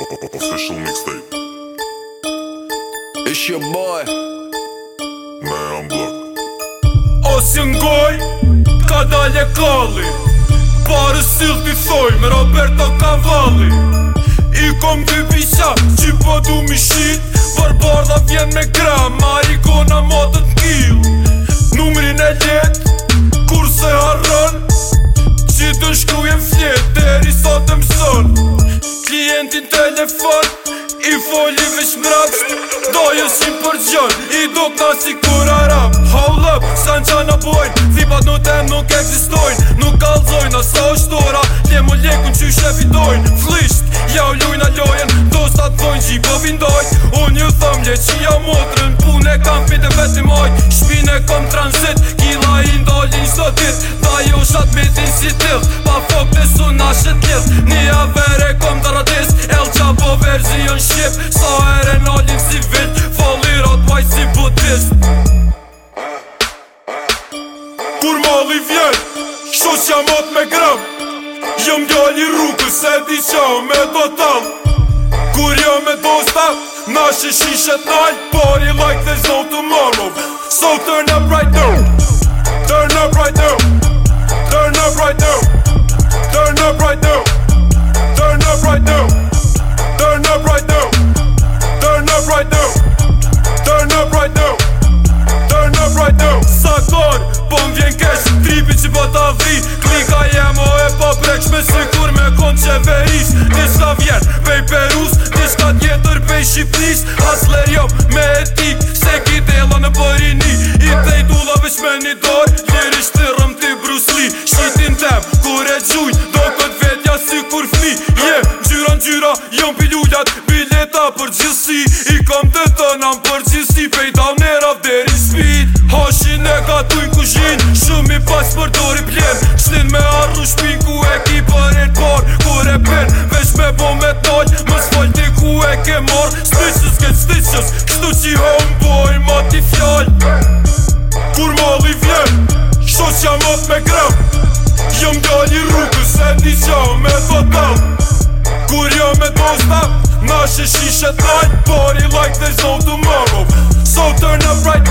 Official mixtape It's your boy Me e më blok O si ngoj Ka dalje kalli Pare s'il t'i thoj Me Roberto Cavalli I kom dy bisha Qipo du mi shit Barbarda vjen me kra në fort I foli veç mrapsht Do jeshim për gjon I do kna si kur aram Hold up, sa në qana bojn Thipat në tem nuk eksistojn Nuk kalzojn, asa është dora Lje mu lekun që i shepidojn Flisht, ja u a lojen Do sa të vojn që i bëvindojt po Unë ju thëm lje që ja motrën Pune kam pite vetimojt Shpine kom transit Kila i ndojnë qdo Sa e nalim si vit Falirat maj si budist Kur mali vjen Kështo që jam atë me gram Jëm gjalli rrugë, Se di që jam me do tam Kur jam me sta, Na shi shishet nal Pari like there's no tomorrow So turn up right now Turn up right now Po më vjen kesh tripi që po ta vri Klika jemo e po prek shme së me kon që veris Nisa vjen pej Perus, nishka tjetër pej Shqipnis Hasler jom me etik, se ki dela në përini I pej dula veç me një dorë, njeri shtirëm të brusli Shqitin tem, kur e gjujt, do këtë vetja si kur fni, Je yeah gjyra Jëm pilullat, bileta për gjithsi I kam të të nëmë për gjithsi Pejta në nera vderi spit Hashin e gatuj në kushin Shumë i pas për dori pljen Shtin me arru shpin ku e ki për e t'par Kur e pen, veç me bo me t'all Më s'fall ti ku e ke mor Stitches get stitches Kështu që i homeboy ma ti fjall Kur mall i vjen Shos jam op me krem Jëm gali rrugës E di qa me thotam She shisha, thought body, like there's no tomorrow. So turn up right